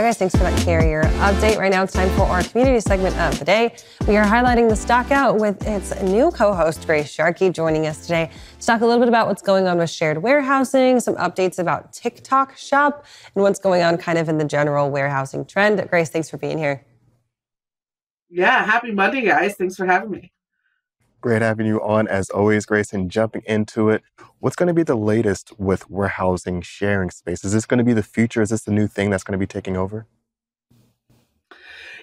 Guys, thanks for that carrier update. Right now, it's time for our community segment of the day. We are highlighting the stockout with its new co host, Grace Sharkey, joining us today to talk a little bit about what's going on with shared warehousing, some updates about TikTok Shop, and what's going on kind of in the general warehousing trend. Grace, thanks for being here. Yeah, happy Monday, guys. Thanks for having me. Great having you on as always, Grace. And jumping into it, what's going to be the latest with warehousing sharing space? Is this going to be the future? Is this the new thing that's going to be taking over?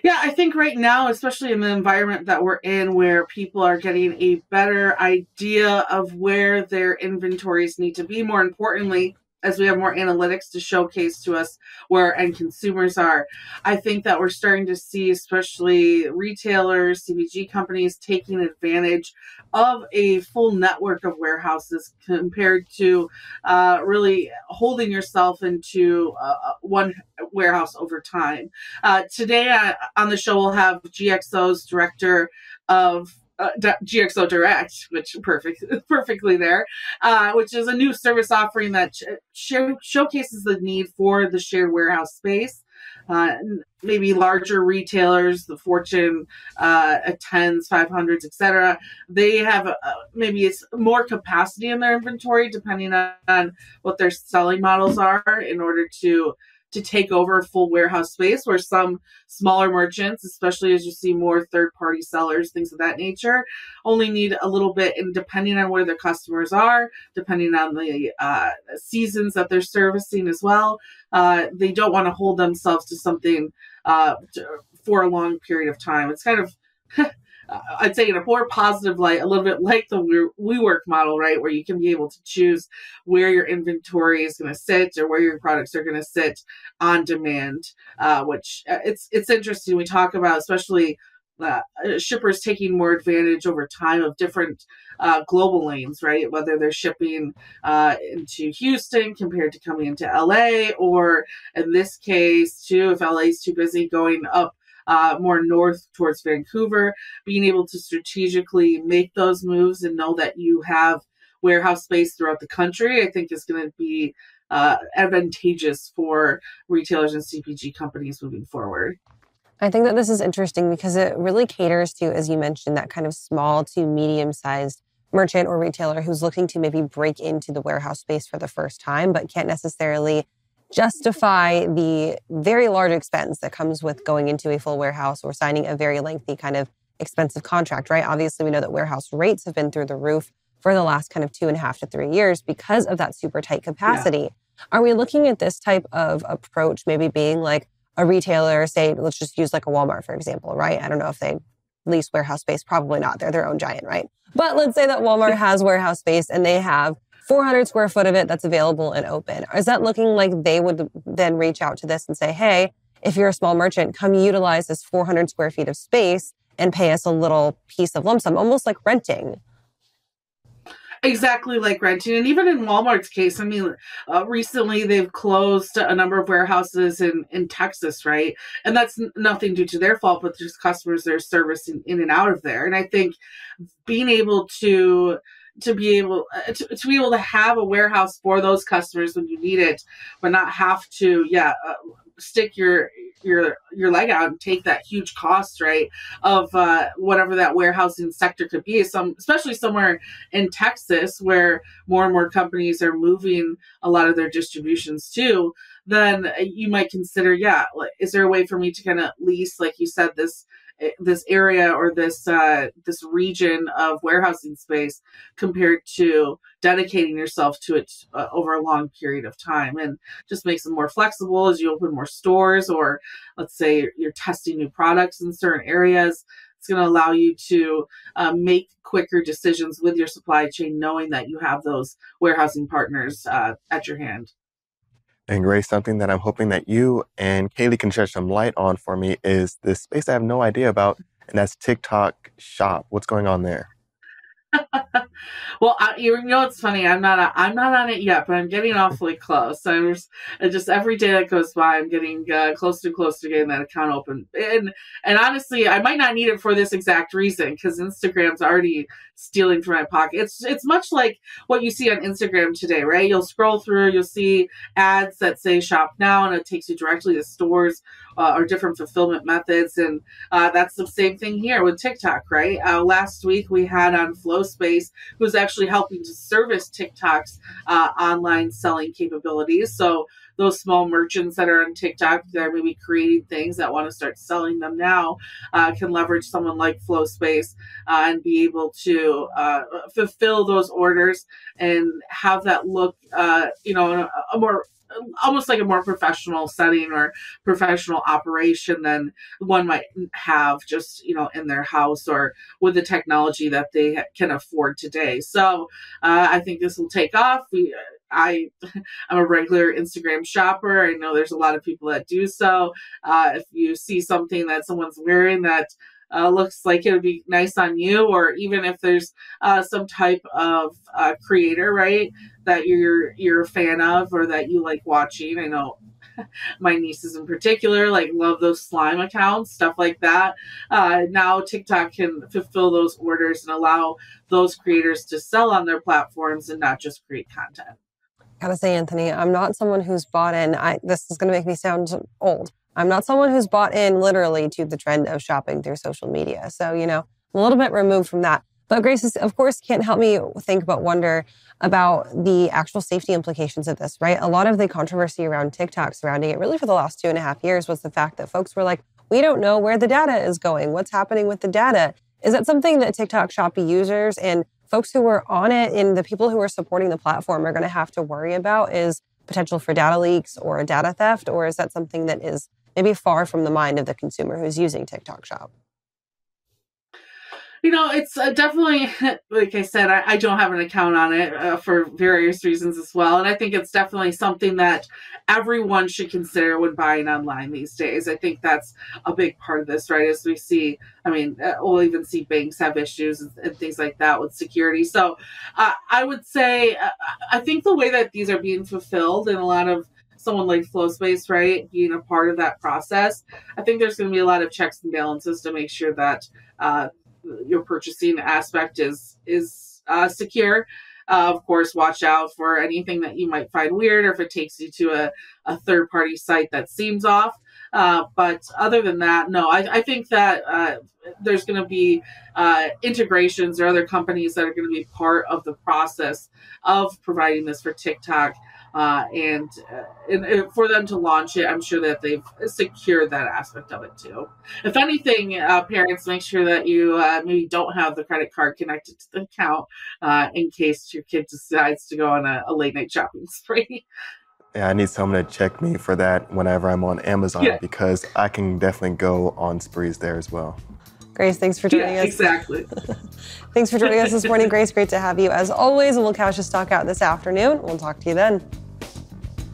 Yeah, I think right now, especially in the environment that we're in, where people are getting a better idea of where their inventories need to be, more importantly, as we have more analytics to showcase to us where end consumers are. I think that we're starting to see, especially retailers, CPG companies, taking advantage of a full network of warehouses compared to uh, really holding yourself into uh, uh one warehouse over time. Uh, today uh, on the show, we'll have GXO's director of uh, GXO Direct, which perfect, perfectly there, uh, which is a new service offering that sh- showcases the need for the shared warehouse space. Uh, maybe larger retailers, the Fortune uh, 10s, 500s, etc. They have maybe it's more capacity in their inventory depending on what their selling models are in order to to take over full warehouse space where some smaller merchants especially as you see more third party sellers things of that nature only need a little bit and depending on where their customers are depending on the uh, seasons that they're servicing as well uh, they don't want to hold themselves to something uh, for a long period of time. It's kind of I'd say in a more positive light, a little bit like the WeWork model, right, where you can be able to choose where your inventory is going to sit or where your products are going to sit on demand. Uh, which uh, it's it's interesting. We talk about especially. Uh, shippers taking more advantage over time of different uh, global lanes, right? Whether they're shipping uh, into Houston compared to coming into LA, or in this case, too, if LA is too busy, going up uh, more north towards Vancouver, being able to strategically make those moves and know that you have warehouse space throughout the country, I think is going to be uh, advantageous for retailers and CPG companies moving forward. I think that this is interesting because it really caters to, as you mentioned, that kind of small to medium sized merchant or retailer who's looking to maybe break into the warehouse space for the first time, but can't necessarily justify the very large expense that comes with going into a full warehouse or signing a very lengthy kind of expensive contract, right? Obviously, we know that warehouse rates have been through the roof for the last kind of two and a half to three years because of that super tight capacity. Yeah. Are we looking at this type of approach maybe being like a retailer, say, let's just use like a Walmart, for example, right? I don't know if they lease warehouse space, probably not. They're their own giant, right? But let's say that Walmart has warehouse space and they have 400 square foot of it that's available and open. Is that looking like they would then reach out to this and say, hey, if you're a small merchant, come utilize this 400 square feet of space and pay us a little piece of lump sum, almost like renting? Exactly like renting. And even in Walmart's case, I mean, uh, recently they've closed a number of warehouses in, in Texas, right? And that's n- nothing due to their fault, but just customers they're servicing in and out of there. And I think being able to to be able uh, to, to, be able to have a warehouse for those customers when you need it, but not have to, yeah, uh, stick your your your leg out and take that huge cost right of uh, whatever that warehousing sector could be. Some especially somewhere in texas where more and more companies are moving a lot of their distributions to then you might consider yeah is there a way for me to kind of lease like you said this this area or this uh, this region of warehousing space compared to dedicating yourself to it uh, over a long period of time and just makes it more flexible as you open more stores or let's say you're testing new products in certain areas. It's going to allow you to uh, make quicker decisions with your supply chain knowing that you have those warehousing partners uh, at your hand and Grace, something that I'm hoping that you and Kaylee can shed some light on for me is this space I have no idea about, and that's TikTok Shop. What's going on there? well, I, you know it's funny. I'm not. I'm not on it yet, but I'm getting awfully close. I'm just, just every day that goes by, I'm getting uh, closer and closer to getting that account open. And and honestly, I might not need it for this exact reason because Instagram's already stealing from my pocket. It's it's much like what you see on Instagram today, right? You'll scroll through, you'll see ads that say shop now, and it takes you directly to stores uh, or different fulfillment methods, and uh, that's the same thing here with TikTok, right? Uh, last week we had on FlowSpace, who's actually helping to service TikTok's uh, online selling capabilities. So those small merchants that are on TikTok that are maybe creating things that want to start selling them now uh, can leverage someone like FlowSpace uh, and be able to uh, fulfill those orders and have that look, uh, you know, a, a more almost like a more professional setting or professional operation than one might have just you know in their house or with the technology that they can afford today. So uh, i think this will take off. We I I'm a regular Instagram shopper. I know there's a lot of people that do so. Uh, if you see something that someone's wearing that uh, looks like it would be nice on you, or even if there's uh, some type of uh, creator, right, that you're you're a fan of or that you like watching. I know my nieces in particular like love those slime accounts stuff like that uh, now tiktok can fulfill those orders and allow those creators to sell on their platforms and not just create content gotta say, Anthony, I'm not someone who's bought in. I, this is to make me sound old. I'm not someone who's bought in literally to the trend of shopping through social media. So, you know, I'm a little bit removed from that. But Grace, is, of course, can't help me think but wonder about the actual safety implications of this, right? A lot of the controversy around TikTok surrounding it, really for the last two and a half years, was the fact that folks were like, we don't know where the data is going. What's happening with the data? Is that something that TikTok Shopee users and folks who were on it and the people who are supporting the platform are going to have to worry about is potential for data leaks or data theft, or is that something that is maybe far from the mind of the consumer who's using TikTok Shop? You know, it's uh, definitely, like I said, I, I, don't have an account on it uh, for various reasons as well. And I think it's definitely something that everyone should consider when buying online these days. I think that's a big part of this, right? As we see, I mean, uh, we'll even see banks have issues and, and things like that with security. So uh, I would say, uh, I think the way that these are being fulfilled in a lot of someone like FlowSpace, right, being a part of that process, I think there's going to be a lot of checks and balances to make sure that uh, your purchasing aspect is is uh, secure. Uh, of course, watch out for anything that you might find weird or if it takes you to a, a third party site that seems off. Uh, but other than that, no, I, I think that uh, there's going to be uh, integrations or other companies that are going to be part of the process of providing this for TikTok uh, and, uh, and, and, for them to launch it, I'm sure that they've secured that aspect of it too. If anything, uh, parents make sure that you uh, maybe don't have the credit card connected to the account uh, in case your kid decides to go on a, a late night shopping spree. Yeah, I need someone to check me for that whenever I'm on Amazon yeah. because I can definitely go on sprees there as well. Grace, thanks for joining yeah, us. Exactly. thanks for joining us this morning, Grace. Great to have you as always. And we'll cash a stock out this afternoon. We'll talk to you then.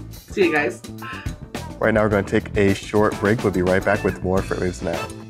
See you guys. Right now, we're going to take a short break. We'll be right back with more Freightwaves Now.